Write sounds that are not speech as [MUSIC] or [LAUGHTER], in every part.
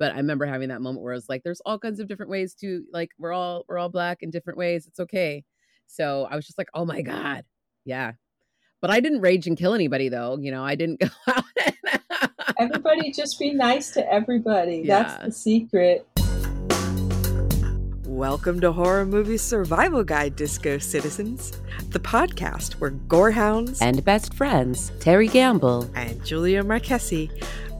But I remember having that moment where I was like, there's all kinds of different ways to like we're all we're all black in different ways. It's okay. So I was just like, oh my God. Yeah. But I didn't rage and kill anybody though. You know, I didn't [LAUGHS] go out. everybody just be nice to everybody. Yeah. That's the secret. Welcome to Horror Movie Survival Guide, Disco Citizens, the podcast where gorehounds and best friends Terry Gamble and Julia Marquesi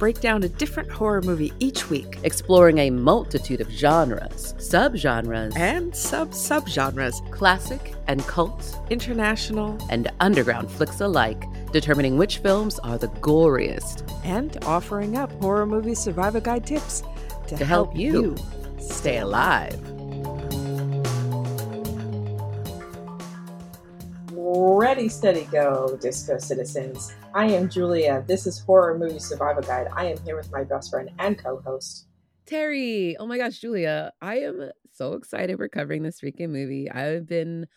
break down a different horror movie each week, exploring a multitude of genres, subgenres, and sub subgenres, classic and cult, international. And underground flicks alike, determining which films are the goriest, and offering up horror movie survival guide tips to, to help, help you, you stay alive. Ready, steady, go, disco citizens. I am Julia. This is Horror Movie Survival Guide. I am here with my best friend and co host, Terry. Oh my gosh, Julia. I am so excited we're covering this freaking movie. I've been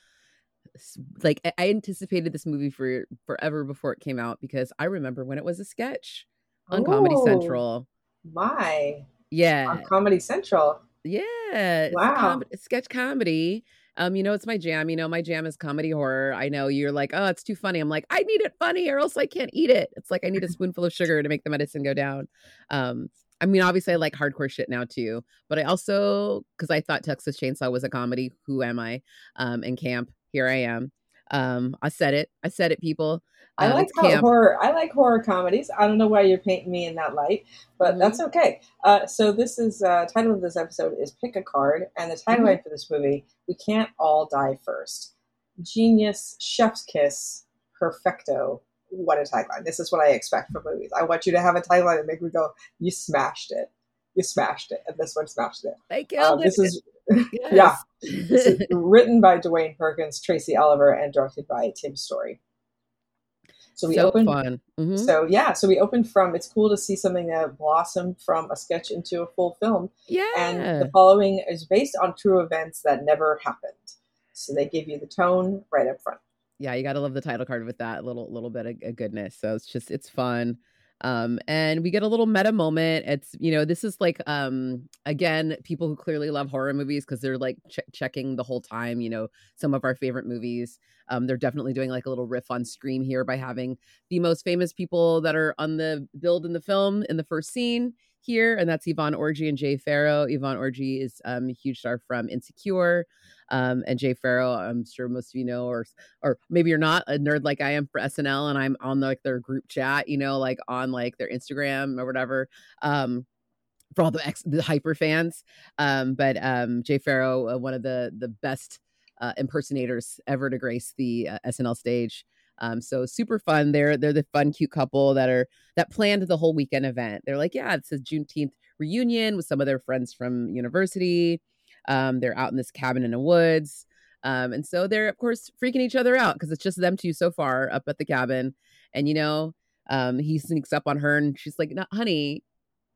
like, I anticipated this movie for forever before it came out because I remember when it was a sketch on oh, Comedy Central. My. Yeah. On Comedy Central. Yeah. Wow. Com- sketch comedy um, you know, it's my jam. You know, my jam is comedy horror. I know you're like, oh, it's too funny. I'm like, I need it funny or else I can't eat it. It's like I need a [LAUGHS] spoonful of sugar to make the medicine go down. Um, I mean, obviously, I like hardcore shit now too, but I also, because I thought Texas Chainsaw was a comedy. Who am I? Um, in camp, here I am. Um, I said it. I said it, people. I uh, like horror. I like horror comedies. I don't know why you're painting me in that light, but mm-hmm. that's okay. Uh, so this is uh, title of this episode is "Pick a Card," and the tagline mm-hmm. for this movie: "We can't all die first. Genius, chef's kiss, perfecto." What a tagline! This is what I expect from movies. I want you to have a tagline and make me go, "You smashed it! You smashed it!" And this one smashed it. I killed uh, this it. is [LAUGHS] yeah. This is [LAUGHS] written by Dewayne Perkins, Tracy Oliver, and directed by Tim Story. So we so opened. Fun. Mm-hmm. So yeah, so we opened from. It's cool to see something that blossomed from a sketch into a full film. Yeah. And the following is based on true events that never happened. So they give you the tone right up front. Yeah, you got to love the title card with that little little bit of, of goodness. So it's just it's fun. Um, and we get a little meta moment. It's, you know, this is like, um, again, people who clearly love horror movies because they're like ch- checking the whole time, you know, some of our favorite movies. Um, they're definitely doing like a little riff on Scream here by having the most famous people that are on the build in the film in the first scene here, and that's Yvonne Orji and Jay Pharoah. Yvonne Orji is um, a huge star from Insecure. Um, and Jay Pharoah, I'm sure most of you know, or or maybe you're not a nerd like I am for SNL, and I'm on like their group chat, you know, like on like their Instagram or whatever. Um, for all the ex the hyper fans, um, but um, Jay Pharoah, uh, one of the the best uh, impersonators ever to grace the uh, SNL stage. Um, so super fun. They're they're the fun, cute couple that are that planned the whole weekend event. They're like, yeah, it's a Juneteenth reunion with some of their friends from university. Um, they're out in this cabin in the woods. Um, and so they're of course freaking each other out because it's just them two so far up at the cabin. And you know, um, he sneaks up on her and she's like, no, honey,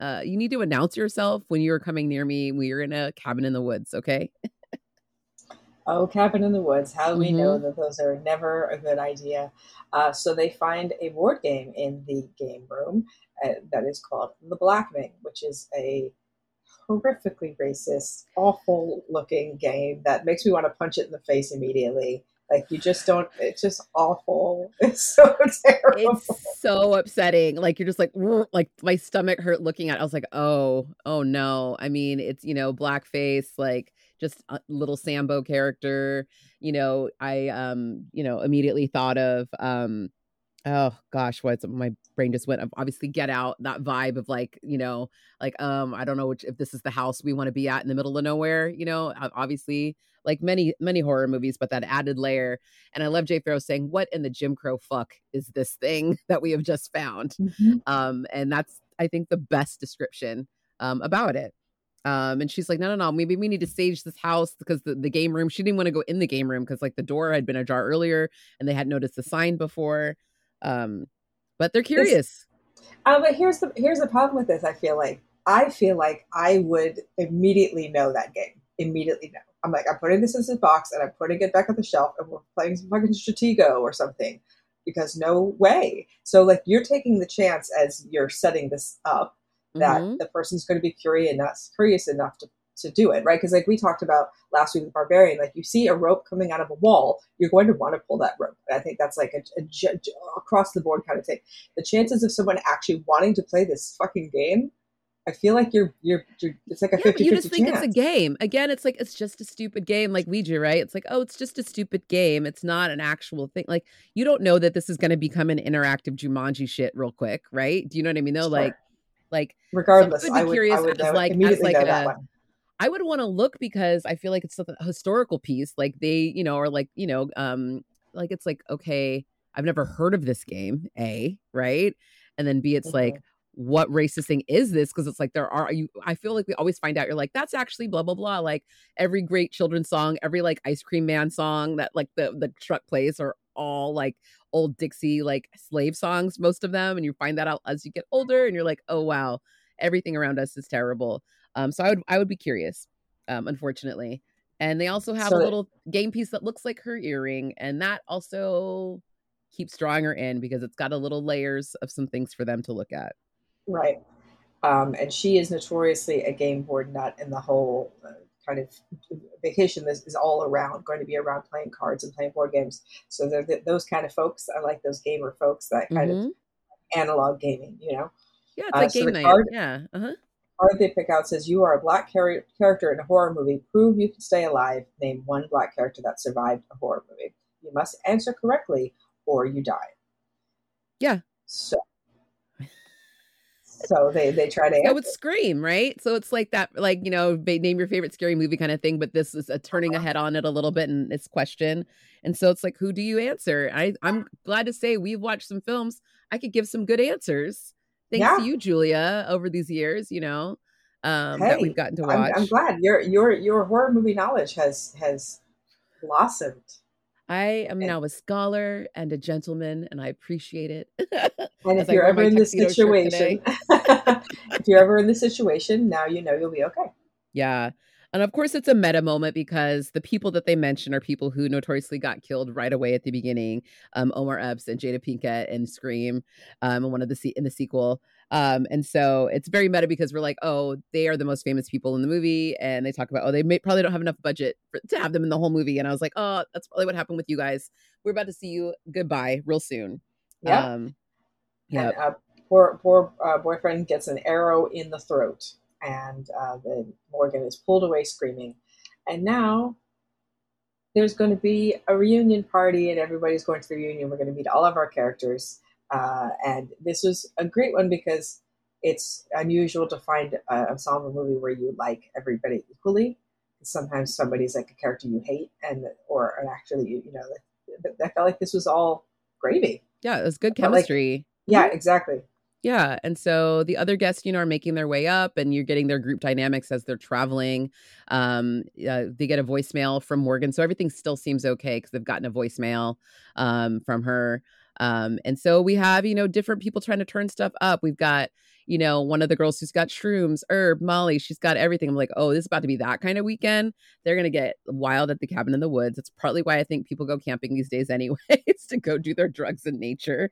uh, you need to announce yourself when you're coming near me. We're in a cabin in the woods, okay? [LAUGHS] oh, cabin in the woods. How do we mm-hmm. know that those are never a good idea? Uh, so they find a board game in the game room uh, that is called the Blackening, which is a horrifically racist, awful looking game that makes me want to punch it in the face immediately. Like you just don't. It's just awful. [LAUGHS] It's so terrible. It's so upsetting. Like you're just like like my stomach hurt looking at. it. I was like, oh, oh no. I mean, it's you know blackface like just a little Sambo character. You know, I um, you know, immediately thought of um oh gosh, what's my brain just went obviously get out that vibe of like, you know, like um, I don't know which if this is the house we want to be at in the middle of nowhere, you know, obviously like many many horror movies, but that added layer. And I love Jay Pharoah saying, "What in the Jim Crow fuck is this thing [LAUGHS] that we have just found?" Mm-hmm. Um, and that's I think the best description um about it. Um, and she's like, no, no, no, maybe we need to stage this house because the, the game room, she didn't want to go in the game room because like the door had been ajar earlier and they had noticed the sign before. Um, but they're curious. Uh, but here's the here's the problem with this. I feel like I feel like I would immediately know that game. Immediately know. I'm like, I'm putting this in this box and I'm putting it back on the shelf and we're playing some fucking Stratego or something. Because no way. So like you're taking the chance as you're setting this up that Mhm. the person's going to be curious enough, curious enough to, to do it, right? Because like we talked about last week with Barbarian, like you see a rope coming out of a wall, you're going to want to pull that rope. And I think that's like a, a ju- across the board kind of thing. The chances of someone actually wanting to play this fucking game, I feel like you're you're, you're it's like a Yeah, 50 but you just think chance. it's a game. Again, it's like it's just a stupid game, like Ouija, right? It's like, oh, it's just a stupid game. It's not an actual thing. Like you don't know that this is going to become an interactive Jumanji shit real quick, right? Do you know what I mean? Though, Sure. like, like Regardless, Some would be I would, curious I would, as, like- as, like, a-. I would want to look because I feel like it's a historical piece. Like they, you know, or like you know, um, like it's like okay, I've never heard of this game. A right, and then B, it's like what racist thing is this? Because it's like there are you. I feel like we always find out. You're like that's actually blah blah blah. Like every great children's song, every like ice cream man song that like the the truck plays are all like old Dixie like slave songs, most of them, and you find that out as you get older, and you're like, oh wow, everything around us is terrible. Um, so I would I would be curious, um, unfortunately. And they also have So a little game piece that looks like her earring, and that also keeps drawing her in because it's got a little layers of some things for them to look at. Right. Um, and she is notoriously a game board nut, in the whole uh, kind of vacation is, is all around going to be around playing cards and playing board games. So they're th- those kind of folks. I like those gamer folks, that kind of Mhm. analog gaming, you know. Yeah, it's Uh, like so game night. card- Yeah. Uh-huh. Card they pick out says, You are a black char- character in a horror movie. Prove you can stay alive. Name one black character that survived a horror movie. You must answer correctly or you die. Yeah. So, so they, they try to So answer. it's Scream, right? So it's like that, like you know, name your favorite scary movie kind of thing. But this is a turning Uh-huh. ahead on it a little bit and it's question. And so it's like, who do you answer? I I'm glad to say we've watched some films. I could give some good answers. Thanks Yeah. to you, Julia, over these years. You know, um, that we've gotten to I'm, watch. I'm glad your your your horror movie knowledge has has blossomed. I am now a scholar and a gentleman, and I appreciate it. [LAUGHS] And if you're ever in this situation, [LAUGHS] if you're ever in this situation, now you know you'll be okay. Yeah. And of course, it's a meta moment because the people that they mention are people who notoriously got killed right away at the beginning. Um, Omar Epps and Jada Pinkett and Scream, um, and one of the se- in the sequel. Um, and so it's very meta because we're like, oh, they are the most famous people in the movie, and they talk about, oh, they may, probably don't have enough budget for, to have them in the whole movie. And I was like, oh, that's probably what happened with you guys. We're about to see you goodbye real soon. Yeah. Um, yeah. And uh, poor poor uh, boyfriend gets an arrow in the throat, and uh, then Morgan is pulled away screaming. And now there's going to be a reunion party, and everybody's going to the reunion. We're going to meet all of our characters, uh, and this was a great one because it's unusual to find an ensemble movie where you like everybody equally. Sometimes somebody's like a character you hate, and or an actor that you you know. But I felt like this was all gravy. yeah, it was good But, like, chemistry. Yeah, exactly. Yeah. And so the other guests, you know, are making their way up and you're getting their group dynamics as they're traveling. Um, uh, they get a voicemail from Morgan. So everything still seems okay because they've gotten a voicemail um, from her. Um, and so we have, you know, different people trying to turn stuff up. We've got, you know, one of the girls who's got shrooms, herb, Molly, she's got everything. I'm like, oh, this is about to be that kind of weekend. They're going to get wild at the cabin in the woods. It's partly why I think people go camping these days [LAUGHS] anyway, it's to go do their drugs in nature.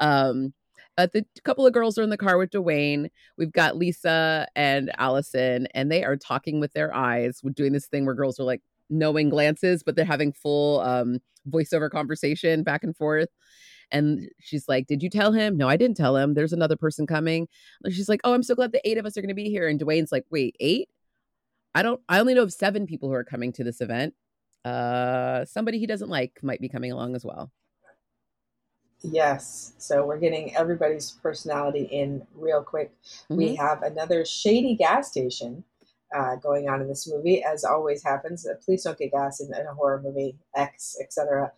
Um, uh, the couple of girls are in the car with Dewayne. We've got Lisa and Allison, and they are talking with their eyes. Doing this thing where girls are like knowing glances, but they're having full um, voiceover conversation back and forth. And she's like, Did you tell him? No, I didn't tell him. There's another person coming. And she's like, Oh, I'm so glad the eight of us are going to be here. And Dewayne's like, Wait, eight? I don't, I only know of seven people who are coming to this event. Uh, somebody he doesn't like might be coming along as well. Yes. So we're getting everybody's personality in real quick. We Mhm. have another shady gas station uh, going on in this movie, as always happens. Uh, please don't get gas in, in a horror movie, X, etc.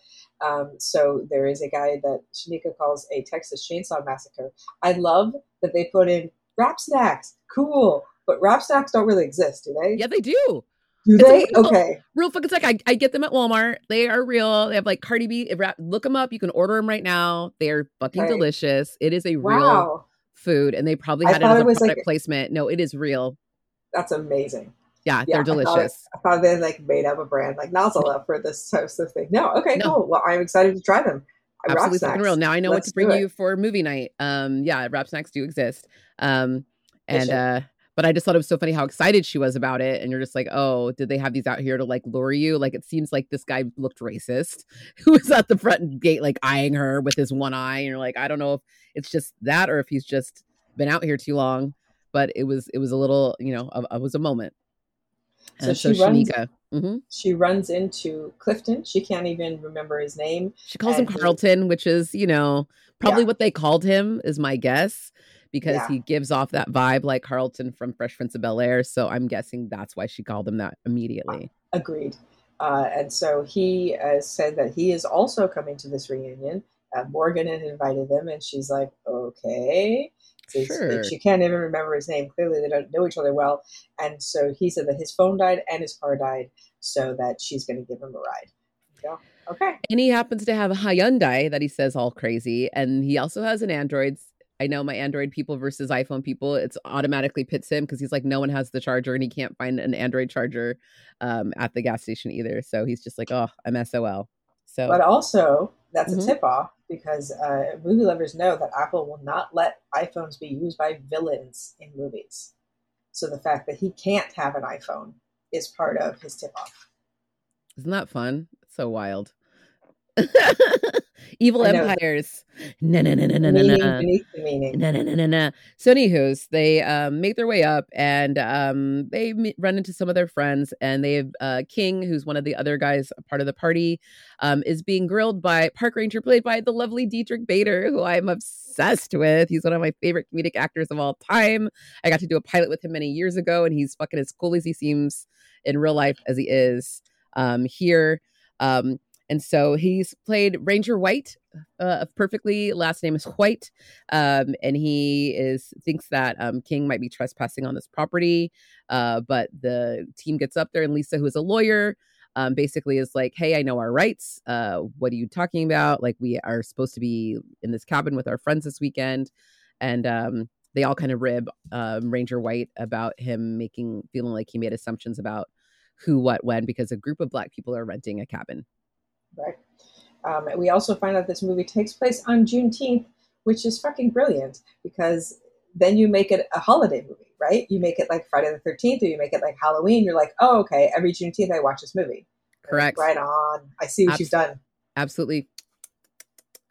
Um, so there is a guy that Shanika calls a Texas Chainsaw Massacre. I love that they put in rap snacks. Cool. But rap snacks don't really exist, do they? Yeah, they do. Do It's they? real- Okay. real fucking sick. I, I get them at Walmart. They are real. They have like Cardi B. if ra- Look them up. You can order them right now. They're fucking Okay. delicious. It is a real food, and they probably had it as a it product like- placement. No, it is real. That's amazing. Yeah, Yeah, they're I thought delicious. I thought they like made up a brand like Nozzle Up for this type of thing. No, okay, No. cool. Well, I'm excited to try them. I Absolutely fucking snacks. real. Now I know what Let's to bring you for movie night. Um, yeah, rap snacks do exist. Um, and uh but I just thought it was so funny how excited she was about it. And you're just like, oh, did they have these out here to like lure you? Like it seems like this guy looked racist [LAUGHS] who was at the front gate, like eyeing her with his one eye. And you're like, I don't know if it's just that or if he's just been out here too long. But it was it was a little, you know, it was a moment. So, she so runs. Mm-hmm. She runs into Clifton. She can't even remember his name. She calls him Carlton, he, which is, you know, probably yeah. what they called him, is my guess because yeah. he gives off that vibe like Carlton from Fresh Prince of Bel Air. So I'm guessing that's why she called him that immediately. Agreed. Uh, and so he uh, said that he is also coming to this reunion. Uh, Morgan had invited them, and she's like, okay. Sure. She can't even remember his name. Clearly, they don't know each other well. And so he said that his phone died and his car died, so that she's going to give him a ride. Yeah. Okay. And he happens to have a Hyundai that he says all crazy, and he also has an Android I know my Android people versus iPhone people, it's automatically pits him because he's like, no one has the charger and he can't find an Android charger um, at the gas station either. So he's just like, oh, I'm SOL. So, but also that's mm-hmm. a tip off because uh, movie lovers know that Apple will not let iPhones be used by villains in movies. So the fact that he can't have an iPhone is part of his tip off. Isn't that fun? It's so wild. [LAUGHS] Evil empires. No, no, no, no, no, no, no. No, no, no, no, no. So, anywho's, they um, make their way up and um, they meet, run into some of their friends. And they have uh, King, who's one of the other guys, part of the party, um, is being grilled by Park Ranger, played by the lovely Diedrich Bader, who I'm obsessed with. He's one of my favorite comedic actors of all time. I got to do a pilot with him many years ago, and he's fucking as cool as he seems in real life as he is um, here. Um, and so he's played Ranger White, uh, perfectly. Last name is White, um, and he is thinks that um, King might be trespassing on this property. Uh, but the team gets up there, and Lisa, who is a lawyer, um, basically is like, "Hey, I know our rights. Uh, what are you talking about? Like, we are supposed to be in this cabin with our friends this weekend." And um, they all kind of rib um, Ranger White about him making feeling like he made assumptions about who, what, when, because a group of black people are renting a cabin right? Um, we also find out this movie takes place on Juneteenth, which is fucking brilliant because then you make it a holiday movie, right? You make it like Friday the 13th or you make it like Halloween. You're like, oh, okay, every Juneteenth I watch this movie. Correct. Right on. I see what Abs- you've done. Absolutely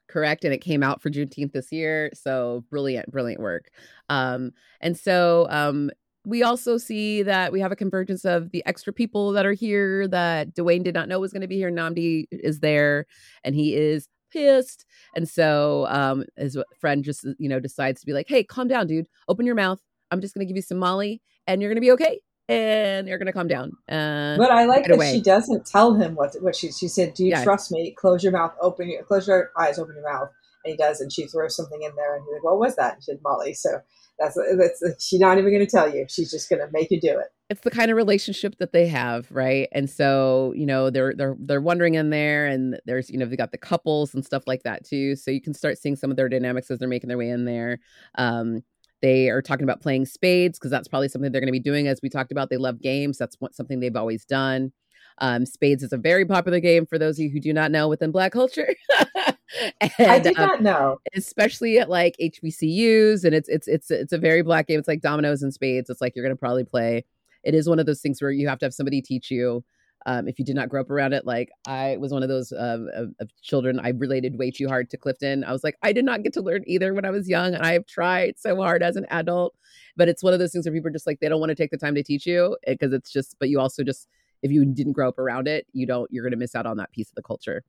correct. And it came out for Juneteenth this year. So brilliant, brilliant work. Um, and so um, we also see that we have a convergence of the extra people that are here that Dewayne did not know was going to be here. Nnamdi is there and he is pissed. And so um, his friend just, you know, decides to be like, hey, calm down, dude. Open your mouth. I'm just going to give you some Molly and you're going to be okay. And you're going to calm down. Uh, but I like that away. she doesn't tell him what what she she said. Do you yeah. trust me? Close your mouth. Open your close your eyes. Open your mouth. And he does. And she throws something in there. And he's like, what was that? And she said, Molly. So that's that's she's not even going to tell you. She's just going to make you do it. It's the kind of relationship that they have, right? And so you know they're they're they're wondering in there, and there's you know they got the couples and stuff like that too. So you can start seeing some of their dynamics as they're making their way in there. Um, they are talking about playing spades because that's probably something they're going to be doing. As we talked about, they love games. That's what, something they've always done. Um, spades is a very popular game for those of you who do not know within Black culture. [LAUGHS] [LAUGHS] and, I did um, not know, especially at like HBCUs, and it's it's it's it's a very Black game. It's like dominoes and spades. It's like you're going to probably play. It is one of those things where you have to have somebody teach you. Um, if you did not grow up around it, like I was one of those um, of, of, children, I related way too hard to Clifton. I was like, I did not get to learn either when I was young, and I have tried so hard as an adult. But it's one of those things where people are just like they don't want to take the time to teach you because it's just. But you also just if you didn't grow up around it, you don't, you're going to miss out on that piece of the culture.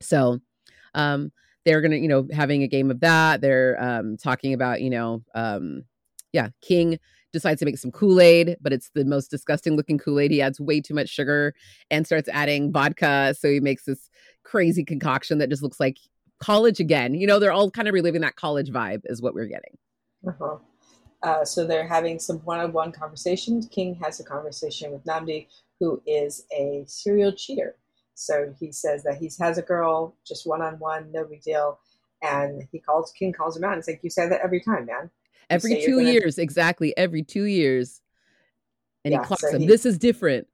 So, um, they're to, you know, having a game of that. They're um, talking about, you know, um, yeah, King decides to make some Kool Aid, but it's the most disgusting looking Kool Aid. He adds way too much sugar and starts adding vodka. So he makes this crazy concoction that just looks like college again. You know, they're all kind of reliving that college vibe, is what we're getting. Uh-huh. Uh, so they're having some one-on-one conversations. King has a conversation with Nnamdi, who is a serial cheater. So he says that he has a girl, just one on one, no big deal. And he calls King calls him out and he's like, You say that every time, man. You every two gonna... years, exactly. Every two years. And yeah, he clocks so him. He... This is different.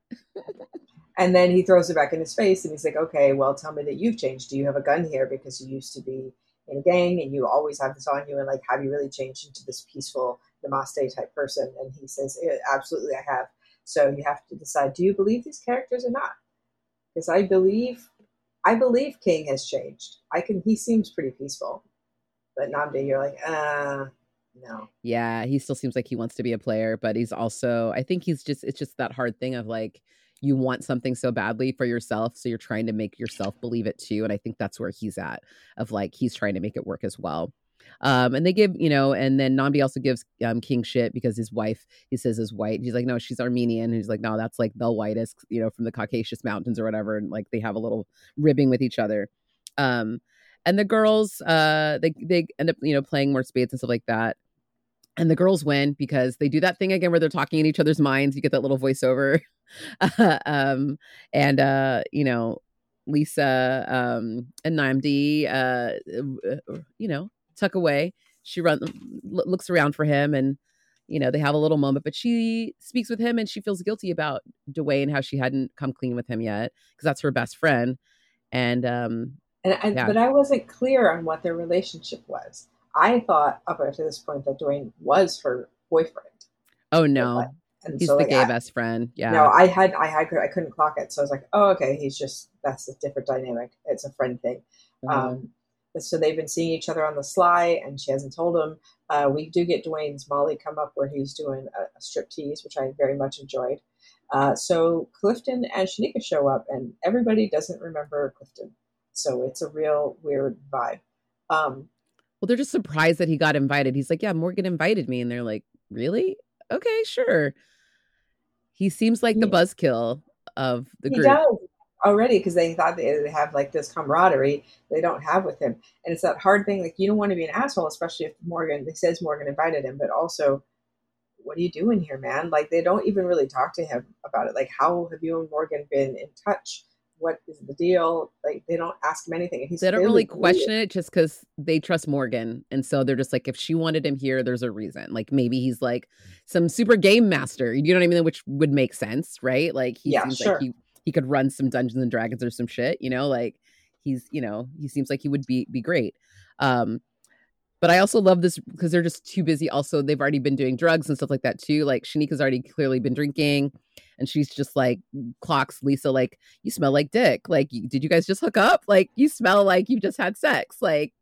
[LAUGHS] and then he throws it back in his face and he's like, Okay, well tell me that you've changed. Do you have a gun here? Because you used to be in a gang and you always have this on you and like have you really changed into this peaceful namaste type person, and he says, "Yeah, absolutely, I have. So you have to decide: do you believe these characters or not? Because I believe, I believe King has changed. I can. He seems pretty peaceful, but Nnamdi, you're like, uh, no. Yeah, he still seems like he wants to be a player, but he's also I think he's just it's just that hard thing of like you want something so badly for yourself, so you're trying to make yourself believe it too. And I think that's where he's at, of like he's trying to make it work as well. Um, and they give, you know, and then Nnamdi also gives um, King shit because his wife, he says, is white. He's like, no, she's Armenian. And he's like, no, that's like the whitest, you know, from the Caucasus Mountains or whatever. And like they have a little ribbing with each other. Um, and the girls, uh, they they end up, you know, playing more spades and stuff like that and the girls win because they do that thing again where they're talking in each other's minds. You get that little voiceover, [LAUGHS] um, and uh, you know, Lisa um, and Nnamdi, uh, you know, tuck away. She run looks around for him, and you know they have a little moment. But she speaks with him, and she feels guilty about Dewayne how she hadn't come clean with him yet because that's her best friend. And um, and I, yeah. but I wasn't clear on what their relationship was. I thought up until this point that Dewayne was her boyfriend. Oh no. And he's so, the like, gay I, best friend. Yeah. No, I had I had I couldn't clock it. So I was like, oh okay, he's just that's a different dynamic. It's a friend thing. Mm-hmm. Um so they've been seeing each other on the sly and she hasn't told him. Uh, we do get Dewayne's Molly come up where he's doing a, a strip tease, which I very much enjoyed. Uh, so Clifton and Shanika show up and everybody doesn't remember Clifton. So it's a real weird vibe. Um, well, they're just surprised that he got invited. He's like, Yeah, Morgan invited me. And they're like, Really? Okay, sure. He seems like the buzzkill of the he group. Does already because they thought they have like this camaraderie they don't have with him. And it's that hard thing, like you don't want to be an asshole, especially if Morgan, he says Morgan invited him, but also, what are you doing here, man? Like they don't even really talk to him about it. Like, how have you and Morgan been in touch? what is the deal? Like they don't ask him anything. He's they don't really question it just because they trust Morgan, and so they're just like, if she wanted him here, there's a reason. Like maybe he's like some super game master. You know what I mean? Which would make sense, right? Like he yeah, seems sure. like he he could run some Dungeons and Dragons or some shit. You know, like he's you know he seems like he would be be great. Um, but I also love this because they're just too busy. Also, they've already been doing drugs and stuff like that too. Like Shanika's already clearly been drinking, and she's just like clocks Lisa like, "You smell like dick. Like, did you guys just hook up? Like, you smell like you just had sex. Like,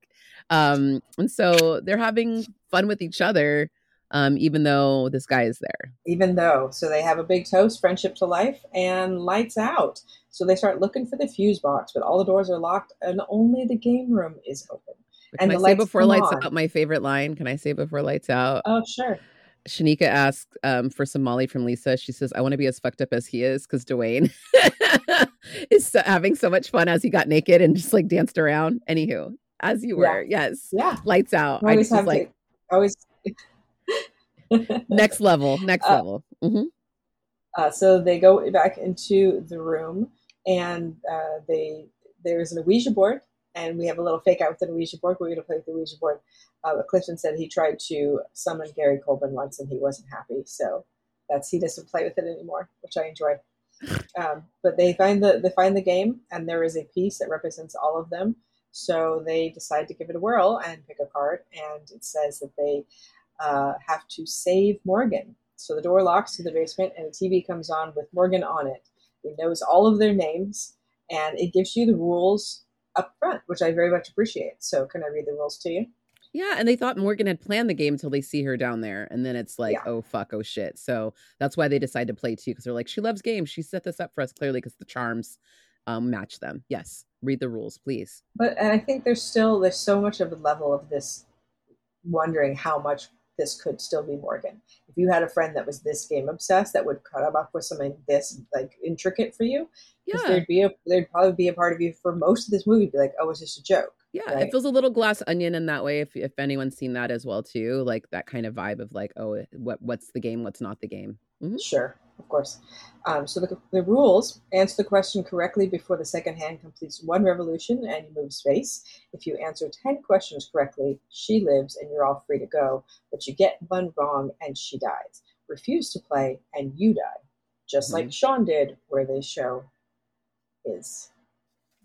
um." And so they're having fun with each other, um, even though this guy is there. Even though, so they have a big toast, friendship to life, and lights out. So they start looking for the fuse box, but all the doors are locked, and only the game room is open. Can and I say before lights on. out my favorite line? Can I say before lights out? Oh, sure. Shanika asked um, for some Molly from Lisa. She says, I want to be as fucked up as he is because Dewayne [LAUGHS] is so, having so much fun as he got naked and just like danced around. Anywho, as you were. Yeah. Yes. Yeah. Lights out. I, just have like, to, always. [LAUGHS] next level. Next uh, level. Mm-hmm. Uh, so they go back into the room and uh, they there's an Ouija board and we have a little fake out with the Ouija board. We're going to play with the Ouija board. Uh, but Clifton said he tried to summon Gary Coleman once and he wasn't happy. So that's he doesn't play with it anymore, which I enjoyed. [LAUGHS] Um, but they find the they find the game and there is a piece that represents all of them. So they decide to give it a whirl and pick a card. And it says that they uh, have to save Morgan. So the door locks to the basement and a TV comes on with Morgan on it. It knows all of their names and it gives you the rules up front, which I very much appreciate. So, can I read the rules to you? Yeah, and they thought Morgan had planned the game until they see her down there, and then it's like, yeah. oh fuck, oh shit. So that's why they decide to play too, because they're like, she loves games. She set this up for us clearly because the charms um, match them. Yes, read the rules, please. But and I think there's still there's so much of a level of this wondering how much this could still be Morgan. If you had a friend that was this game obsessed, that would come up off with something this like intricate for you, yeah. there'd be a there'd probably be a part of you for most of this movie be like, oh, it's just a joke. Yeah, right? it feels a little glass onion in that way. If if anyone's seen that as well too, like that kind of vibe of like, oh, what what's the game, what's not the game. Mm-hmm. Sure, of course. Um, so the, the rules answer the question correctly before the second hand completes one revolution and you move space. If you answer 10 questions correctly, she lives and you're all free to go, but you get one wrong and she dies. Refuse to play and you die, just mm-hmm. like Sean did, where they show his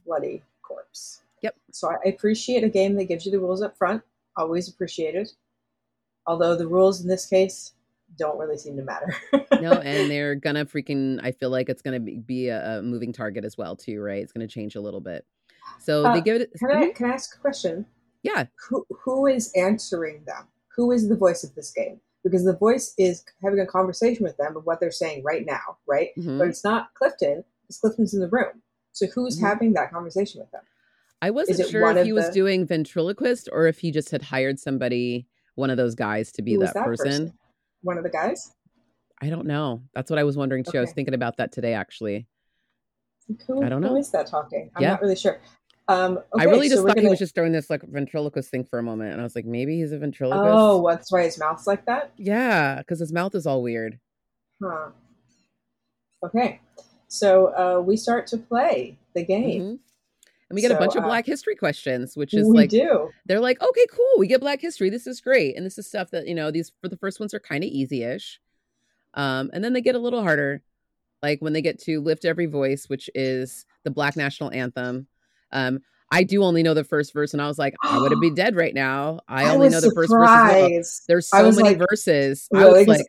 bloody corpse. Yep. So I appreciate a game that gives you the rules up front. Always appreciated. Although the rules in this case don't really seem to matter. no, and [LAUGHS] they're gonna freaking. I feel like it's gonna be, be a, a, moving target as well, too. Right? It's gonna change a little bit. So uh, they give it. Can I can I ask a question? Yeah. Who who is answering them? Who is the voice of this game? Because the voice is having a conversation with them of what they're saying right now, right? Mm-hmm. But it's not Clifton. It's Clifton's in the room. So who's mm-hmm. having that conversation with them? I wasn't sure if he was doing ventriloquist or if he just had hired somebody, one of those guys, to be that, that person. person. One of the guys. I don't know. That's what I was wondering too. Okay. I was thinking about that today, actually. Who, I don't know. Who is that talking? I'm yeah. not really sure. Um, okay, I really just so thought gonna... he was just doing this like ventriloquist thing for a moment, and I was like, maybe he's a ventriloquist. Oh, that's why his mouth's like that. Yeah, because his mouth is all weird. Huh. Okay, so uh, we start to play the game. Mm-hmm. And we get so, a bunch of uh, Black History questions, which is like do. they're like, okay, cool, we get Black History. This is great, and this is stuff that you know these for the first ones are kind of easy-ish, um, and then they get a little harder, like when they get to lift every voice, which is the Black National Anthem. Um, I do only know the first verse, and I was like, I would have be [GASPS] dead right now. I, I only know the first verse. There's so many like, verses. Really? I was like,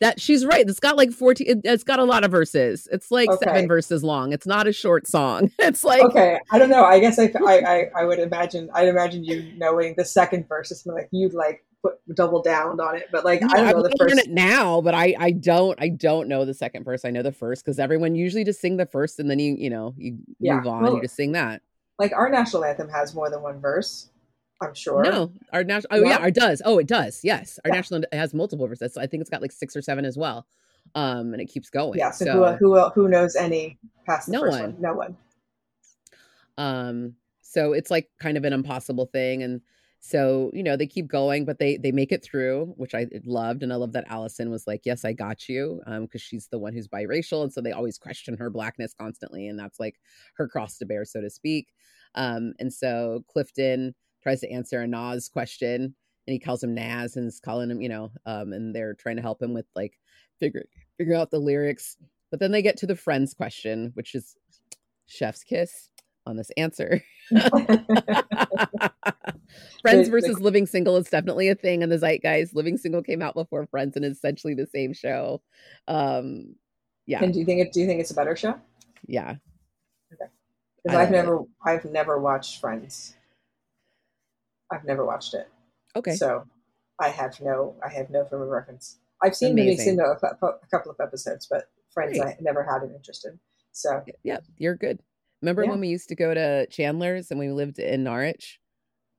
that she's right. It's got like 14, it, has got a lot of verses. It's like okay. seven verses long. It's not a short song. [LAUGHS] It's like, okay, I don't know. I guess I, I, I, would imagine, I'd imagine you knowing the second verse is like you'd like put double down on it. But like, I don't know the first. it now, but I, I don't, I don't know the second verse. I know the first because everyone usually just sing the first and then you, you know, you yeah. move on. Well, you just sing that like our national anthem has more than one verse. I'm sure. No, our national. Oh yeah, yeah our does. Oh, it does. Yes, our yeah. national has multiple verses. So I think it's got like six or seven as well. Um, and it keeps going. Yeah. So, so who, who who knows any past no one. one? No one. Um. So it's like kind of an impossible thing, and so you know they keep going, but they they make it through, which I loved, and I love that Allison was like, "Yes, I got you," um, because she's the one who's biracial, and so they always question her blackness constantly, and that's like her cross to bear, so to speak. Um, and so Clifton tries to answer a Nas question and he calls him Nas and is calling him, you know, um, and they're trying to help him with like figure figure out the lyrics. But then they get to the friends question, which is chef's kiss on this answer. [LAUGHS] Friends versus Living Single is definitely a thing in the zeitgeist. Living Single came out before Friends and is essentially the same show. Um, yeah. And do you think it? Do you think it's a better show? Yeah. Okay. Because I've never, it. I've never watched Friends. I've never watched it. Okay. So I have no I have no frame of reference. I've seen maybe seen a, a, couple of episodes, but Friends Great. I never had an interest in. So yeah, you're good. Remember yeah. when we used to go to Chandler's and we lived in Norwich?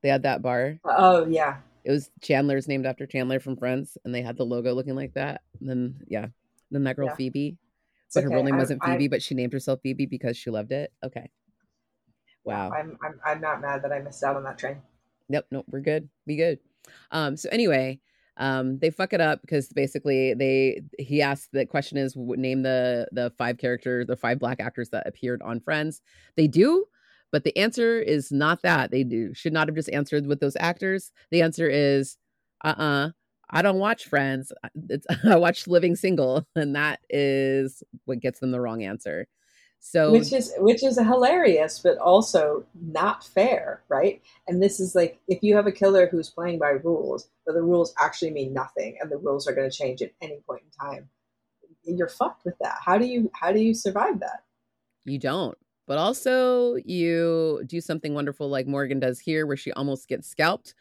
They had that bar. Oh yeah. It was Chandler's named after Chandler from Friends, and they had the logo looking like that. And then yeah, then that girl yeah. Phoebe, it's but okay. her real name I'm, wasn't Phoebe, I'm, but she named herself Phoebe because she loved it. Okay. Wow. I'm I'm I'm not mad that I missed out on that train. Nope, nope, we're good. Be good. Um, so anyway, um, they fuck it up because basically they he asked the question is name the the five characters, the five black actors that appeared on Friends. They do, but the answer is not that. They do should not have just answered with those actors. The answer is uh uh-uh, uh I don't watch Friends. It's, [LAUGHS] I watch Living Single, [LAUGHS] and that is what gets them the wrong answer. So which is which is hilarious, but also not fair, right? And this is like if you have a killer who's playing by rules, but the rules actually mean nothing, and the rules are going to change at any point in time, you're fucked with that. How do you how do you survive that? You don't. But also, you do something wonderful like Morgan does here, where she almost gets scalped,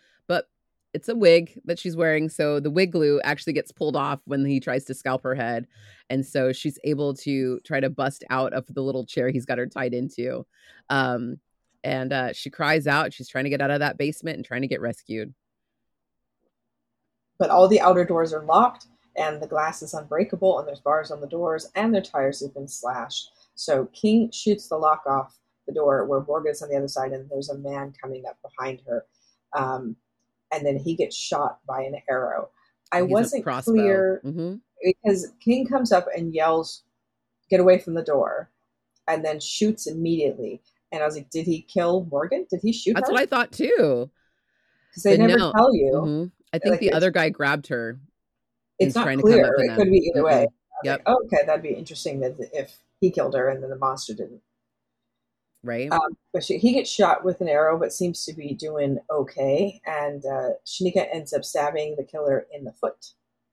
it's a wig that she's wearing. So the wig glue actually gets pulled off when he tries to scalp her head. And so she's able to try to bust out of the little chair he's got her tied into. Um, and uh, she cries out. She's trying to get out of that basement and trying to get rescued. But all the outer doors are locked and the glass is unbreakable and there's bars on the doors and their tires have been slashed. So King shoots the lock off the door where Morgan's on the other side and there's a man coming up behind her. Um, and then he gets shot by an arrow. I He's wasn't clear mm-hmm. because King comes up and yells, "Get away from the door!" and then shoots immediately. And I was like, "Did he kill Morgan? Did he shoot?" That's her? what I thought too. Because they but never no. tell you. Mm-hmm. I think like, the other guy grabbed her. It's not clear. it could be either mm-hmm. way. Yep. Like, oh, okay, that'd be interesting that if he killed her and then the monster didn't. Right? Um, but she, he gets shot with an arrow, but seems to be doing okay. And uh, Shanika ends up stabbing the killer in the foot.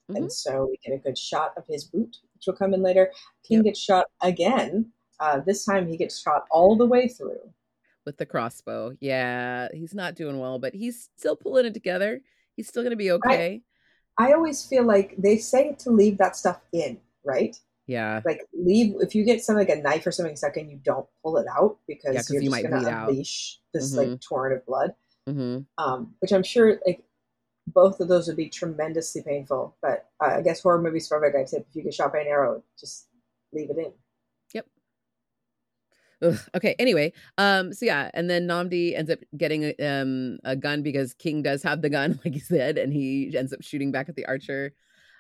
Mm-hmm. And so we get a good shot of his boot, which will come in later. King yep. gets shot again. Uh, this time he gets shot all the way through. With the crossbow. Yeah, he's not doing well, but he's still pulling it together. He's still going to be okay. I, I always feel like they say to leave that stuff in, right? Yeah. Like leave if you get something like a knife or something stuck in, you don't pull it out because yeah, you're you just to unleash out. this mm-hmm. like torrent of blood. Mm-hmm. Um, which I'm sure like both of those would be tremendously painful. But uh, I guess horror movies for a guy tip: if you get shot by an arrow, just leave it in. Yep. Ugh, okay. Anyway, um, so yeah, and then Nnamdi ends up getting a, um a gun because King does have the gun, [LAUGHS] like you said, and he ends up shooting back at the archer.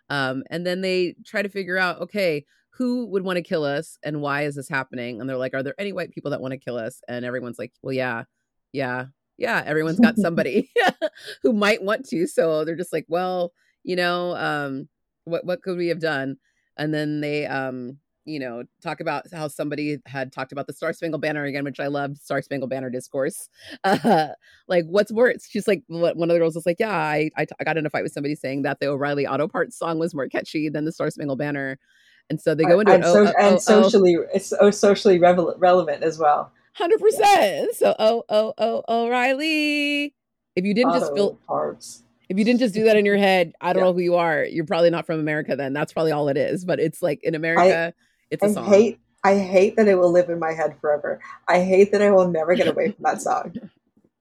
Um, and then they try to figure out, okay, who would want to kill us and why is this happening? And they're like, are there any white people that want to kill us? And everyone's like, well, yeah, yeah, yeah. Everyone's got [LAUGHS] somebody [LAUGHS] who might want to. So they're just like, well, you know, um, what what could we have done? And then they um you know, talk about how somebody had talked about the Star Spangled Banner again, which I love Star Spangled Banner discourse. [LAUGHS] Uh, like, what's worse? She's like, one of the girls was like, yeah, I, I, I got in a fight with somebody saying that the O'Reilly Auto Parts song was more catchy than the Star Spangled Banner. And so they go into and, it. So, oh, and oh, socially, oh. it's so socially relevant as well. Hundred yeah. percent. So, oh, oh, oh, O'Reilly. If you didn't Auto just feel parts, if you didn't just do that in your head, I don't yeah. know who you are. You're probably not from America. Then that's probably all it is. But it's like in America. I, it's a I song. hate I hate that it will live in my head forever. I hate that I will never get away from that song. [LAUGHS]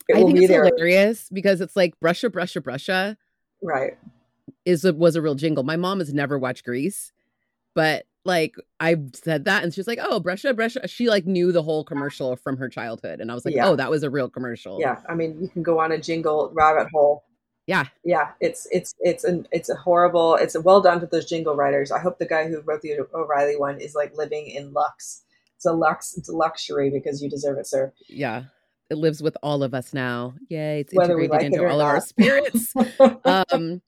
It I think it's there. hilarious because it's like Brusha Brusha Brusha. Right. Is a, was a real jingle. My mom has never watched Grease, but like I said that and she's like, "Oh, Brusha Brusha." She like knew the whole commercial from her childhood and I was like, yeah. "Oh, that was a real commercial." Yeah. I mean, you can go on a jingle rabbit hole yeah. Yeah it's it's it's an it's a horrible it's a well done to those jingle writers. I hope the guy who wrote the o'reilly one is like living in lux. It's a lux it's a luxury because you deserve it sir. Yeah. It lives with all of us now. Yay it's Whether integrated like into all not. of our spirits. [LAUGHS] Um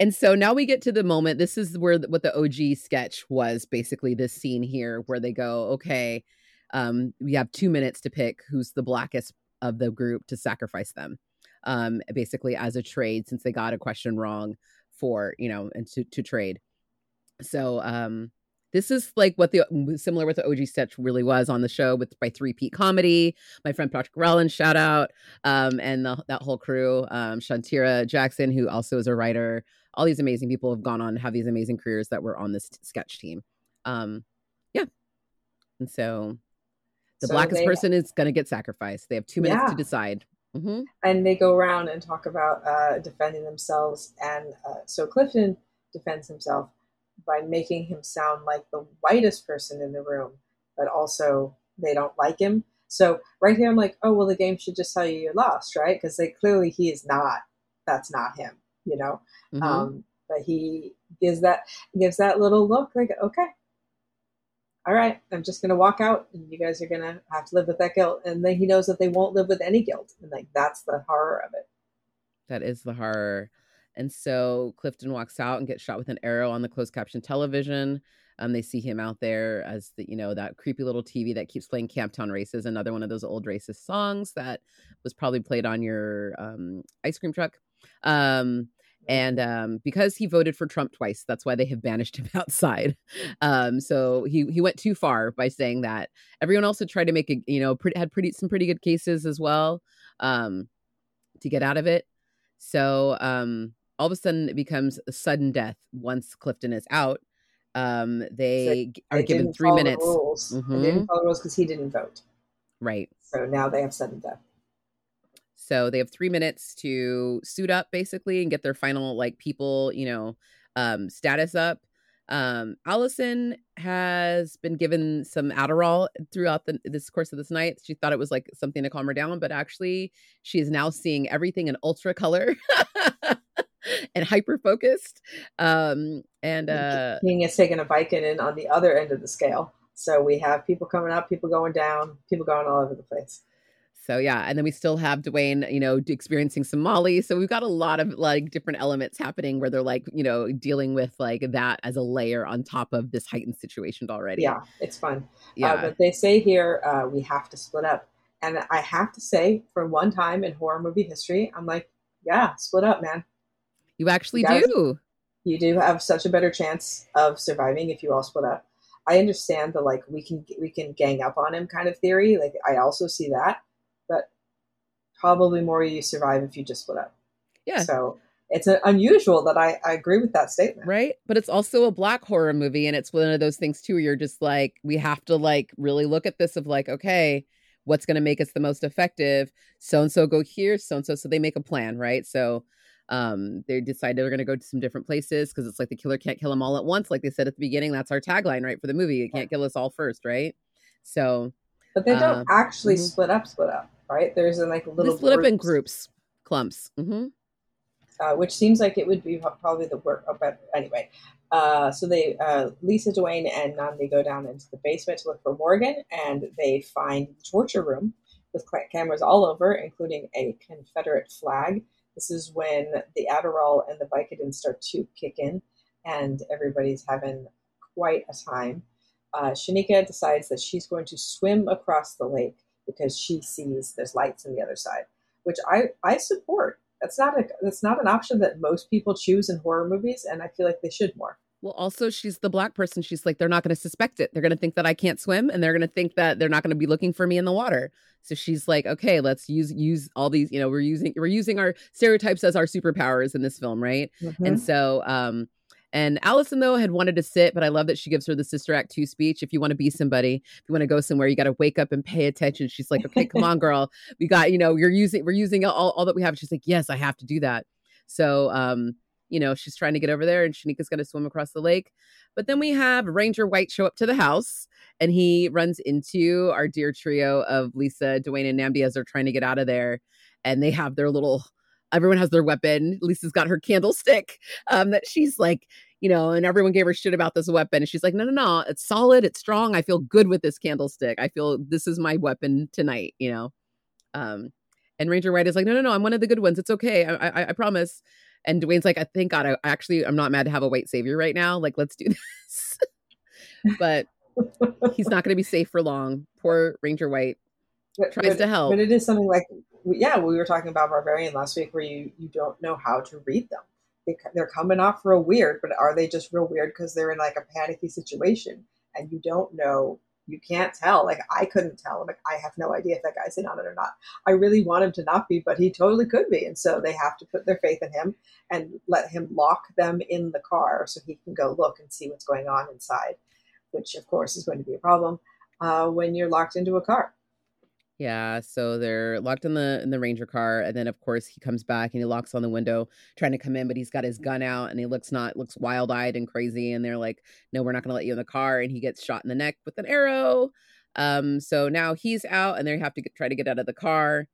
and so now we get to the moment this is where what the og sketch was basically this scene here where they go okay um we have two minutes to pick who's the blackest of the group to sacrifice them um, basically as a trade since they got a question wrong for you know and to, to trade. So um, this is like what the similar what the OG sketch really was on the show with by Three Peat Comedy, my friend Patrick Rowland, shout out, um, and the, that whole crew, um, Shantira Jackson, who also is a writer. All these amazing people have gone on have these amazing careers that were on this sketch team. Um, yeah, and so the so blackest they, person is going to get sacrificed. They have two minutes yeah. to decide. Mm-hmm. And they go around and talk about uh, defending themselves. And uh, so Clifton defends himself by making him sound like the whitest person in the room, but also they don't like him. So right here, I'm like, oh, well, the game should just tell you you're lost, right? Because they clearly he is not. That's not him, you know. Mm-hmm. Um, but he gives that gives that little look, like, okay, all right, I'm just going to walk out and you guys are going to have to live with that guilt. And then he knows that they won't live with any guilt. And like, that's the horror of it. That is the horror. And so Clifton walks out and gets shot with an arrow on the closed caption television. Um, they see him out there as the, you know, that creepy little TV that keeps playing Camptown Races, another one of those old racist songs that was probably played on your um, ice cream truck. Um, and um, because he voted for Trump twice, that's why they have banished him [LAUGHS] outside. Um, so he he went too far by saying that. Everyone else had tried to make a you know pretty, had pretty some pretty good cases as well um, to get out of it. So um, all of a sudden it becomes a sudden death once Clifton is out. Um, they so are given three minutes. The rules. Mm-hmm. They didn't follow the rules because he didn't vote. Right. So now they have sudden death. So they have three minutes to suit up basically and get their final like people, you know, um, status up. Um, Allison has been given some Adderall throughout the, this course of this night. She thought it was like something to calm her down, but actually, she is now seeing everything in ultra color [LAUGHS] and hyper focused. Um, and uh, King is taking a Vicodin on the other end of the scale. So we have people coming up, people going down, people going all over the place. So yeah, and then we still have Dewayne, you know, experiencing some Molly. So we've got a lot of like different elements happening where they're like, you know, dealing with like that as a layer on top of this heightened situation already. Yeah, it's fun. Uh, yeah, uh, but they say here uh, we have to split up, And I have to say, for one time in horror movie history, I'm like, yeah, split up, man. You actually you guys, do. You do have such a better chance of surviving if you all split up. I understand the like we can we can gang up on him kind of theory. Like I also see that, but probably more you survive if you just split up. Yeah. So it's unusual that I, I agree with that statement. Right. But it's also a black horror movie. And it's one of those things too, where you're just like, we have to like really look at this of like, okay, what's going to make us the most effective? So and so go here, so and so. So they make a plan. Right. So um, they decide they're going to go to some different places because it's like the killer can't kill them all at once. Like they said at the beginning, that's our tagline, right? For the movie. It can't kill us all first. Right. So, but they don't uh, actually mm-hmm. split up, split up, right? There's a like little they split groups. up in groups, clumps. Mm-hmm uh, which seems like it would be probably the work. Oh, but anyway, uh, so they uh, Lisa, Dewayne, and Nnamdi go down into the basement to look for Morgan, and they find the torture room with cameras all over, including a Confederate flag. This is when the Adderall and the Vicodin start to kick in, and everybody's having quite a time. Uh, Shanika decides that she's going to swim across the lake because she sees there's lights on the other side, which I, I support that's not a that's not an option that most people choose in horror movies, and I feel like they should more. Well, also, she's the black person. She's like, they're not going to suspect it. They're going to think that I can't swim, and they're going to think that they're not going to be looking for me in the water. So she's like, okay, let's use use all these. You know, we're using we're using our stereotypes as our superpowers in this film, right? Mm-hmm. And so, um, and Allison, though, had wanted to sit, but I love that she gives her the Sister Act 2 speech. If you want to be somebody, if you want to go somewhere, you got to wake up and pay attention. She's like, okay, come on, girl. We got, you know, you're using, we're using all, all that we have. She's like, yes, I have to do that. So, um, you know, she's trying to get over there and Shanika's going to swim across the lake. But then we have Ranger White show up to the house and he runs into our dear trio of Lisa, Dewayne, and Nnamdi as they're trying to get out of there. And they have their little everyone has their weapon. Lisa's got her candlestick um, that she's like, you know, and everyone gave her shit about this weapon. And she's like, no, no, no, it's solid, it's strong. I feel good with this candlestick. I feel this is my weapon tonight, you know. Um, and Ranger White is like, no, no, no, I'm one of the good ones. It's okay. I, I, I promise. And Dewayne's like, I thank God. I actually, I'm not mad to have a white savior right now. Like, let's do [LAUGHS] this. but he's not going to be safe for long. Poor Ranger White but, tries but, to help. But it is something like yeah, we were talking about Barbarian last week, where you you don't know how to read them. They, they're coming off real weird, but are they just real weird because they're in like a panicky situation and you don't know? You can't tell. Like I couldn't tell. Like I have no idea if that guy's in on it or not. I really want him to not be, but he totally could be, and so they have to put their faith in him and let him lock them in the car so he can go look and see what's going on inside, which of course is going to be a problem uh, when you're locked into a car. Yeah, so they're locked in the in the ranger car, and then of course he comes back and he locks on the window, trying to come in, but he's got his gun out and he looks not looks wild eyed and crazy, and they're like, "No, we're not going to let you in the car," and he gets shot in the neck with an arrow. Um, so now he's out, and they have to get, try to get out of the car.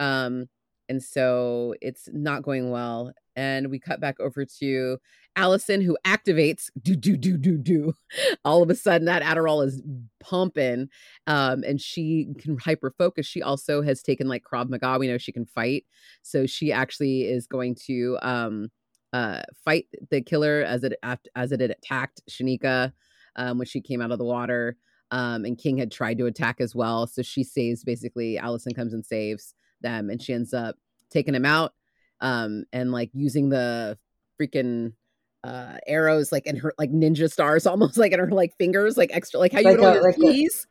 Um, and so it's not going well. And we cut back over to Allison, who activates do do do do do. [LAUGHS] All of a sudden, that Adderall is pumping, um, and she can hyper focus. She also has taken like Krav Maga. We know she can fight, so she actually is going to um, uh, fight the killer as it as it attacked Shanika um, when she came out of the water. Um, and King had tried to attack as well, so she saves. Basically, Allison comes and saves them, and she ends up taking him out um, and like using the freaking uh arrows like in her like ninja stars [LAUGHS] almost like in her like fingers like extra like how you like would a, like keys?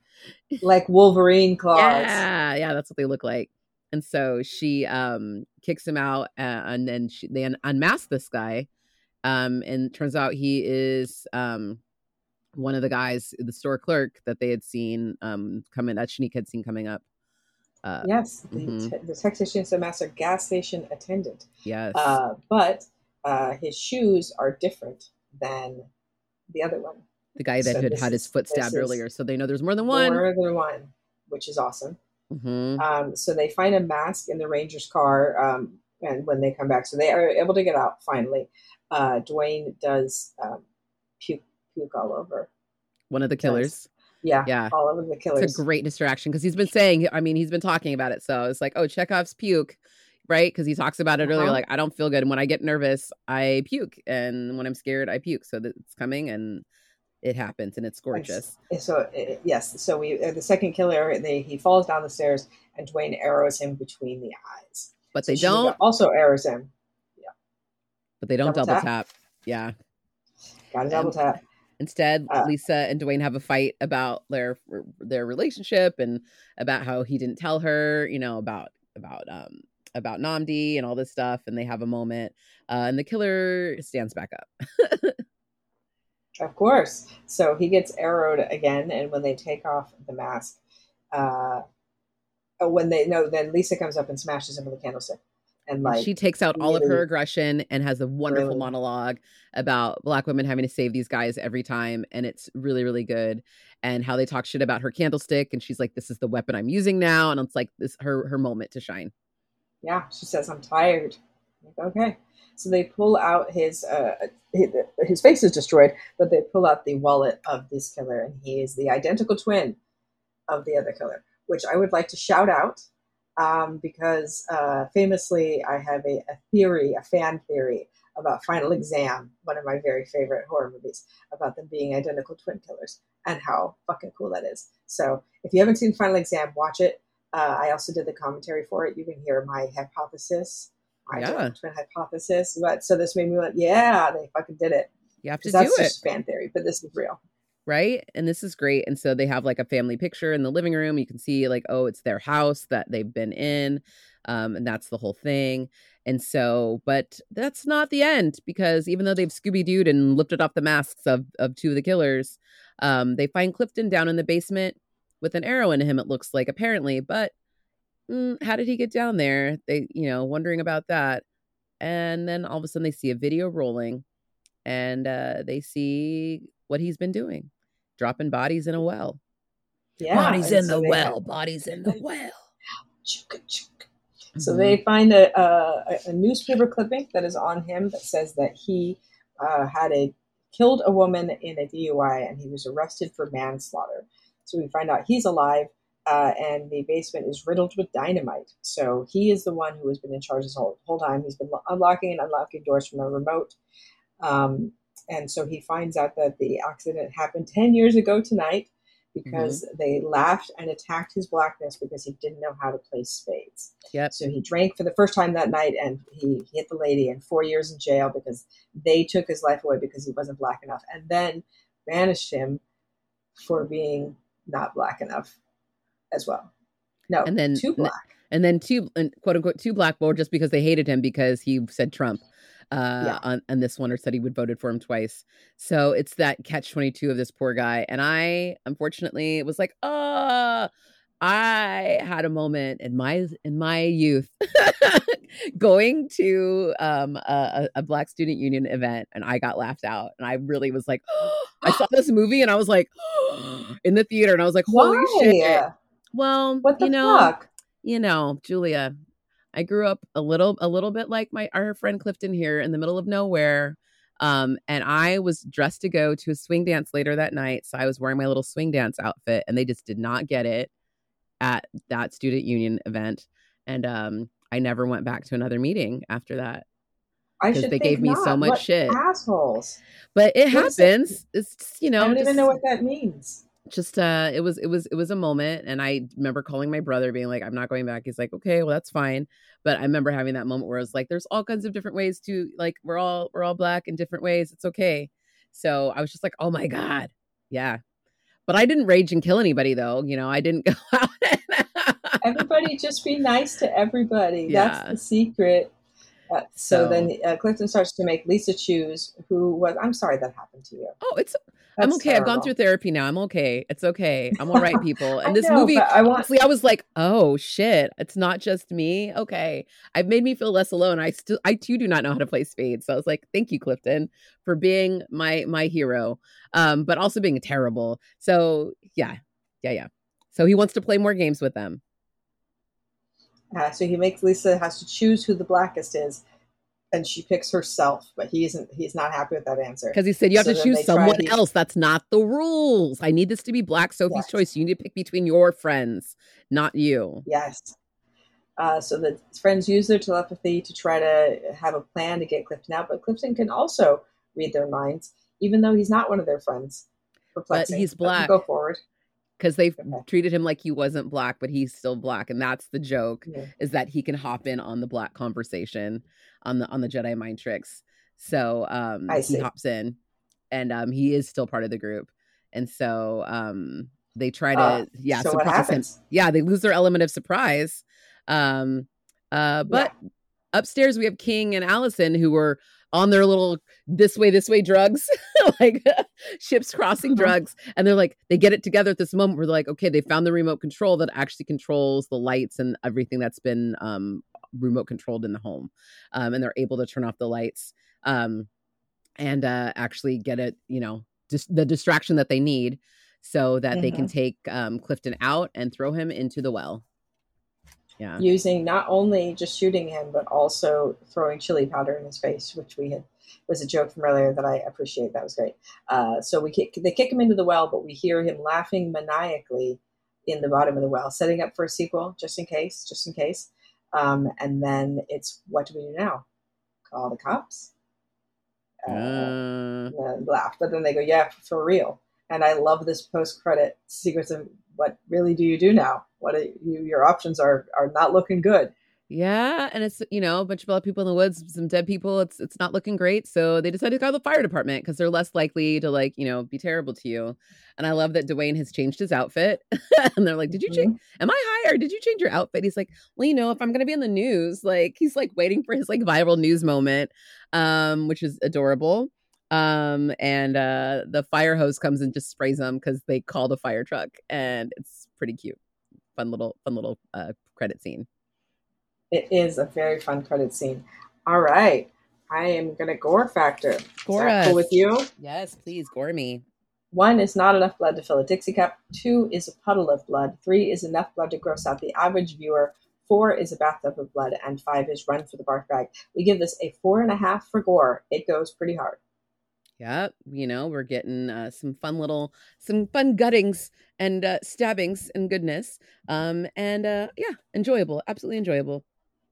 a, [LAUGHS] like wolverine claws. Yeah yeah that's what they look like. And so she um kicks him out uh, and then she, they un- unmask this guy um and turns out he is um one of the guys the store clerk that they had seen um coming that Shanique had seen coming up uh, yes, the, mm-hmm. te- the Texas Chainsaw Massacre gas station attendant. Yes, uh, but uh, his shoes are different than the other one. The guy that so had had his foot stabbed earlier, so they know there's more than one. More than one, which is awesome. Mm-hmm. Um, so they find a mask in the Ranger's car, um, and when they come back, so they are able to get out finally. Uh, Dewayne does um, puke puke all over one of the killers. Yeah, yeah, all over the killers. It's a great distraction because he's been saying. I mean, he's been talking about it. So it's like, oh, Chekhov's puke, right? Because he talks about it uh-huh. earlier. Like, I don't feel good, and when I get nervous, I puke, and when I'm scared, I puke. So it's coming, and it happens and it's gorgeous. And so uh, yes, so we uh, the second killer they he falls down the stairs and Dewayne arrows him between the eyes. But So they don't. also arrows him. Yeah. But they don't double double, tap. tap. Yeah. Got a double tap. Instead, Uh, Lisa and Dewayne have a fight about their their relationship and about how he didn't tell her, you know, about about um about Nnamdi and all this stuff. And they have a moment, uh, and the killer stands back up. [LAUGHS] Of course. So he gets arrowed again, and when they take off the mask, uh, oh, when they no, then Lisa comes up and smashes him with a candlestick, and like she takes out all of her aggression and has a wonderful Really. monologue about black women having to save these guys every time and it's really really good and how they talk shit about her candlestick and she's like this is the weapon i'm using now and it's like this her her moment to shine yeah, she says I'm tired. Like, okay. So they pull out his, uh, his his face is destroyed, but they pull out the wallet of this killer, and he is the identical twin of the other killer, which I would like to shout out um, because uh, famously I have a, a theory, a fan theory about Final Exam, one of my very favorite horror movies, about them being identical twin killers and how fucking cool that is. So if you haven't seen Final Exam, watch it. Uh, I also did the commentary for it. You can hear my hypothesis, my Yeah. twin hypothesis. But so this made me like, yeah, they fucking did it. you have to do that's it just fan theory, but this is real. Right? And this is great and so they have like a family picture in the living room you can see like oh it's their house that they've been in um, and that's the whole thing and so but that's not the end because even though they've scooby-dooed and lifted off the masks of of two of the killers um, they find clifton down in the basement with an arrow in him it looks like apparently but mm, how did he get down there? They you know wondering about that and then all of a sudden they see a video rolling and uh, they see what he's been doing dropping bodies in a well Yeah, bodies in so the well bodies in the [LAUGHS] well. So Mhm. they find a, a, a newspaper clipping that is on him that says that he uh, had a killed a woman in a DUI and he was arrested for manslaughter. So we find out he's alive, uh, and the basement is riddled with dynamite. So he is the one who has been in charge this whole, whole time. He's been lo- unlocking and unlocking doors from a remote. Um, and so he finds out that the accident happened 10 years ago tonight because mm-hmm. they laughed and attacked his blackness because he didn't know how to play spades. Yep. So he drank for the first time that night and he hit the lady and four years in jail because they took his life away because he wasn't black enough and then banished him for being not black enough as well. No, And then- too black. and then two and quote unquote two black board just because they hated him because he said Trump uh Yeah. on, on this one or said he would voted for him twice. So it's that catch 22 of this poor guy. And I unfortunately was like, uh I had a moment in my in my youth [LAUGHS] going to um a, a black student union event and I got laughed out and I really was like [GASPS] I saw [GASPS] this movie and I was like [GASPS] in the theater and I was like holy Why? shit. Well, What the you know, fuck? you know, Julia, I grew up a little a little bit like my our friend Clifton here in the middle of nowhere. Um, and I was dressed to go to a swing dance later that night. So I was wearing my little swing dance outfit, and they just did not get it at that student union event. And um, I never went back to another meeting after that. I should they gave me so much What shit. Assholes. But it What is it? happens. It's just, you know, I don't even know what that means. Just uh it was it was it was a moment and i remember calling my brother being like i'm not going back he's like okay well that's fine but i remember having that moment where i was like there's all kinds of different ways to like we're all we're all black in different ways it's okay so i was just like oh my god yeah but i didn't rage and kill anybody though you know i didn't [LAUGHS] go out Everybody just be nice to everybody. Yeah. That's the secret. Uh, so, So- then uh, Clifton starts to make Lisa choose who was. I'm sorry that happened to you. oh it's i'm That's okay i've gone through therapy now i'm okay it's okay i'm all right people [LAUGHS] and this know, movie I want. honestly i was like oh shit it's not just me okay i've made me feel less alone i still i too do not know how to play spades so i was like thank you clifton for being my my hero um but also being terrible so yeah yeah yeah so he wants to play more games with them Uh, so he makes Lisa has to choose who the blackest is, and she picks herself. But he isn't. He's not happy with that answer. because he said you have So to choose someone the- else that's not the rules i need this to be black sophie's Yes. choice you need to pick between your friends not you Yes. Uh, so the friends use their telepathy to try to have a plan to get Clifton out, but Clifton can also read their minds, even though he's not one of their friends. perplexing. he's black. Go forward. Because they've Okay. treated him like he wasn't black, but he's still black, and that's the joke Yeah. is that he can hop in on the black conversation on the on the Jedi mind tricks. So um, he hops in, and um, he is still part of the group, and so um, they try to Uh, yeah so surprise him. Yeah, they lose their element of surprise. Um, uh, but upstairs we have King and Allison who were on their little this way this way drugs [LAUGHS] like ships crossing drugs. And they're like they get it together at this moment where they're like okay they found the remote control that actually controls the lights and everything that's been um remote controlled in the home. Um and they're able to turn off the lights um and uh actually get it you know just the distraction that they need so that they can take um clifton out and throw him into the well yeah using not only just shooting him but also throwing chili powder in his face, which we had was a joke from earlier that I appreciate. That was great. Uh, so we kick, they kick him into the well, but we hear him laughing maniacally in the bottom of the well, setting up for a sequel just in case, just in case. Um, and then it's what do we do now? Call the cops? Uh, Uh, and laugh, but then they go, yeah, for real. And I love this post-credit sequence of what really do you do now? What are you, your options are are not looking good. Yeah, and it's you know a bunch of other people in the woods, some dead people. It's it's not looking great, so they decided to call the fire department because they're less likely to like you know be terrible to you. And I love that Dewayne has changed his outfit, [LAUGHS] and they're like, "Did you change? Am I or did you change your outfit?" He's like, "Well, you know, if I'm gonna be in the news, like he's like waiting for his like viral news moment, um, which is adorable." Um, and uh, the fire hose comes and just sprays them because they call the fire truck, and it's pretty cute, fun little fun little uh credit scene. It is a very fun credit scene. All right. I am going to gore factor. Gore cool with you? Yes, please gore me. One is not enough blood to fill a Dixie cup. Two is a puddle of blood. Three is enough blood to gross out the average viewer. Four is a bathtub of blood. And five is run for the barf bag. We give this a four and a half for gore. It goes pretty hard. Yeah, you know, we're getting uh, some fun little, some fun guttings and uh, stabbings and goodness. Um, and uh, yeah, enjoyable, absolutely enjoyable,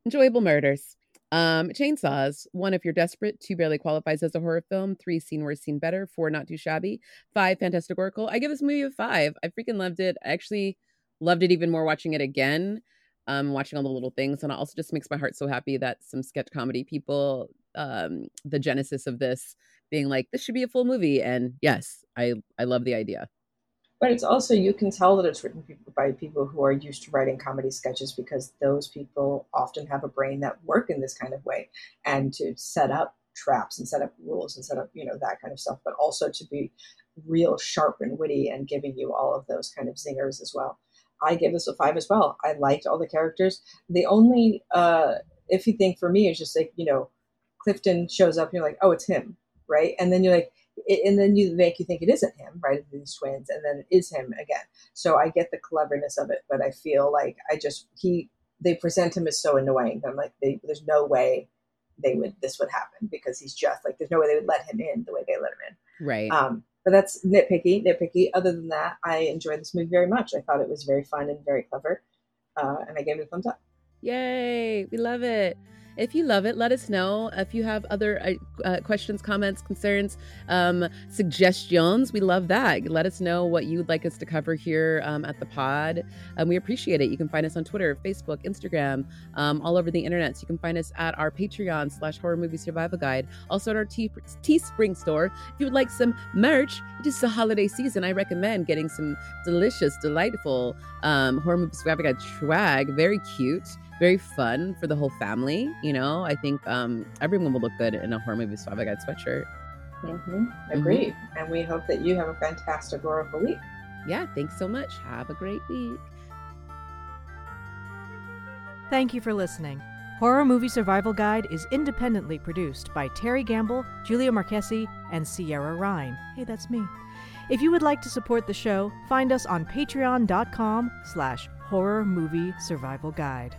enjoyable murders. Um, chainsaws. One, if you're desperate. Two, barely qualifies as a horror film. Three, seen worse, seen better. Four, not too shabby. Five, fantasticorical. I give this movie a five. I freaking loved it. I actually loved it even more watching it again. Um, watching all the little things, and it also just makes my heart so happy that some sketch comedy people, um, the genesis of this being like this should be a full movie and yes i i love the idea But it's also, you can tell that it's written by people who are used to writing comedy sketches because those people often have a brain that work in this kind of way and to set up traps and set up rules and set up, you know, that kind of stuff, but also to be real sharp and witty and giving you all of those kind of zingers as well. I give this a five as well. I liked all the characters. The only uh, iffy thing for me is just like, you know, Clifton shows up and you're like, oh, it's him, right? And then you're like, it, and then you make you think it isn't him, right? These twins, and then it is him again. So I get the cleverness of it, but I feel like I just he they present him as so annoying. I'm like, they, there's no way they would this would happen because he's just like there's no way they would let him in the way they let him in. right Um, but that's nitpicky, nitpicky. Other than that, I enjoyed this movie very much. I thought it was very fun and very clever, uh, and I gave it a thumbs up. yay we love it if you love it let us know. If you have other uh, uh, questions comments concerns um, suggestions we love that. Let us know what you'd like us to cover here um, at the pod. Um, we appreciate it. You can find us on twitter facebook instagram um, all over the internet. So you can find us at our patreon slash horror movie survival guide. Also at our teespring store. If you would like some merch it is the holiday season. I recommend getting some delicious delightful um, horror movie survival guide swag. Very cute very fun for the whole family. You know, I think um, everyone will look good in a horror movie survival guide sweatshirt. Mm-hmm. Agreed. And we hope that you have a fantastic horrible week. Yeah, thanks so much. Have a great week. Thank you for listening. Horror Movie Survival Guide is independently produced by Terry Gamble, Julia Marchesi, and Sierra Ryan. Hey, that's me. If you would like to support the show, find us on patreon.com slash horror movie survival guide.